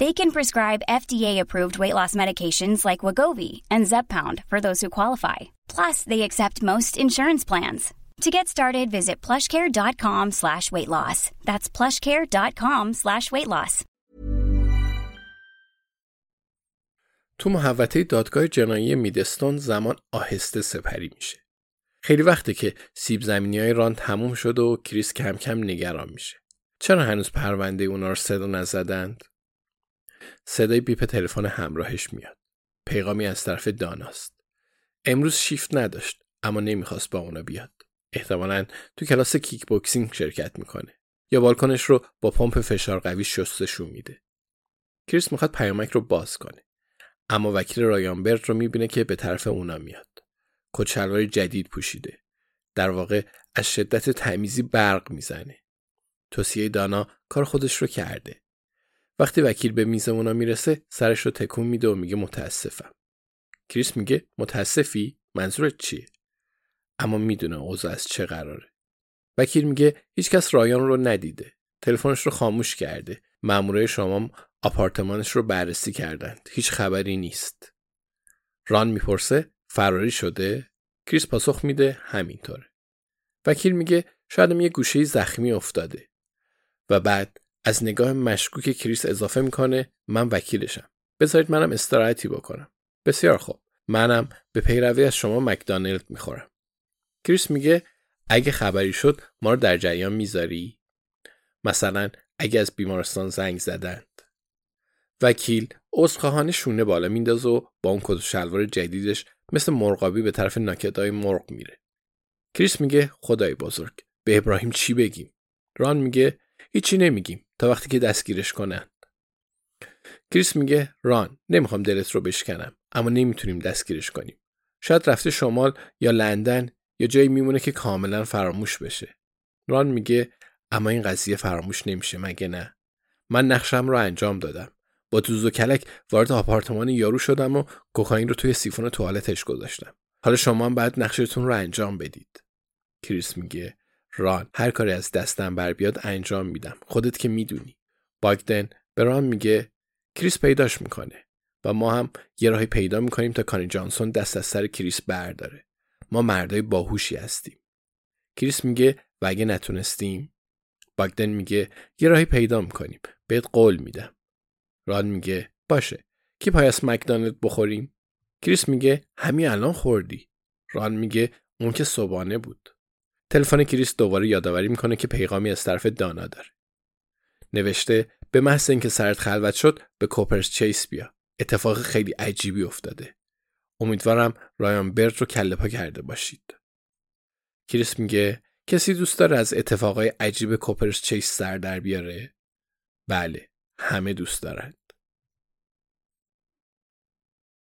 They can prescribe FDA-approved weight loss medications like Wagovi and Zepbound for those who qualify. Plus, they accept most insurance plans. To get started, visit plushcare.com slash weight loss. That's plushcare.com slash weight loss. تو محوطه دادگاه جنایی میدستون زمان آهسته سپری میشه. خیلی وقته که سیب زمینی های ران تموم شد و کریس کم کم نگران میشه. چرا هنوز پرونده اونا رو صدا نزدند؟ صدای بیپ تلفن همراهش میاد. پیغامی از طرف داناست. امروز شیفت نداشت اما نمی‌خواست با اونا بیاد. احتمالا تو کلاس کیک بوکسینگ شرکت می‌کنه. یا بالکنش رو با پمپ فشار قوی شستشون میده. کریس می‌خواد پیامک رو باز کنه. اما وکیل رایانبرد رو می‌بینه که به طرف اونا میاد. کچلوار جدید پوشیده. در واقع از شدت تمیزی برق می‌زنه. توصیه دانا کار خودش رو کرده. وقتی وکیل به میز اونا می‌رسه سرش رو تکون میده و میگه متاسفم. کریس میگه متاسفی؟ منظورت چیه؟ اما می‌دونه اوضاع از چه قراره. وکیل میگه هیچکس رایان رو ندیده. تلفنش رو خاموش کرده. مامورای شما آپارتمانش رو بررسی کردند. هیچ خبری نیست. ران می‌پرسه فراری شده؟ کریس پاسخ میده همینطوره. وکیل میگه شاید یه گوشه زخمی افتاده. و بعد از نگاه مشکوک کریس اضافه می‌کنه من وکیلشم. بذارید منم استراحتی بکنم. بسیار خوب. منم به پیروی از شما مکدانلد می‌خورم. کریس میگه اگه خبری شد ما رو در جریان می‌ذاری؟ مثلا اگه از بیمارستان زنگ زدند. وکیل عذرخواهانه شونه بالا میندازه و با اون کت و شلوار جدیدش مثل مرغابی به طرف ناکدای مرغ میره. کریس میگه خدای بزرگ به ابراهیم چی بگیم؟ ران میگه هیچی نمیگیم تا وقتی که دستگیرش کنند. کریس میگه ران نمی‌خوام دلت رو بشکنم اما نمی‌تونیم دستگیرش کنیم. شاید رفته شمال یا لندن یا جایی میمونه که کاملا فراموش بشه. ران میگه اما این قضیه فراموش نمیشه مگه نه؟ من نقشم رو انجام دادم. با دوز و کلک وارد آپارتمان یارو شدم و کوکائین رو توی سیفون توالتش گذاشتم. حالا شما هم باید نقشتون رو انجام بدید. کریس میگه ران. هر کاری از دستم بر بیاد انجام میدم. خودت که می‌دونی. باگدن به ران میگه کریس پیداش می‌کنه. و ما هم یه راهی پیدا می‌کنیم تا کانی جانسون دست از سر کریس برداره. ما مردای باهوشی هستیم. کریس میگه و اگه نتونستیم؟ باگدن میگه یه راهی پیدا می‌کنیم. بهت قول میدم. ران میگه باشه. کی پایه‌س مکدانلد بخوریم؟ کریس میگه همین الان خوردی. ران میگه اون که صبحانه بود. تلفن کریس دوباره یادآوری می‌کنه که پیغامی از طرف دانا داره. نوشته به محض اینکه سرت خلوت شد به کوپرز چیس بیا. اتفاق خیلی عجیبی افتاده. امیدوارم رایان برد رو کله پا کرده باشید. کریس میگه کسی دوست داره از اتفاقای عجیب کوپرز چیس سر در بیاره؟ بله، همه دوست دارن.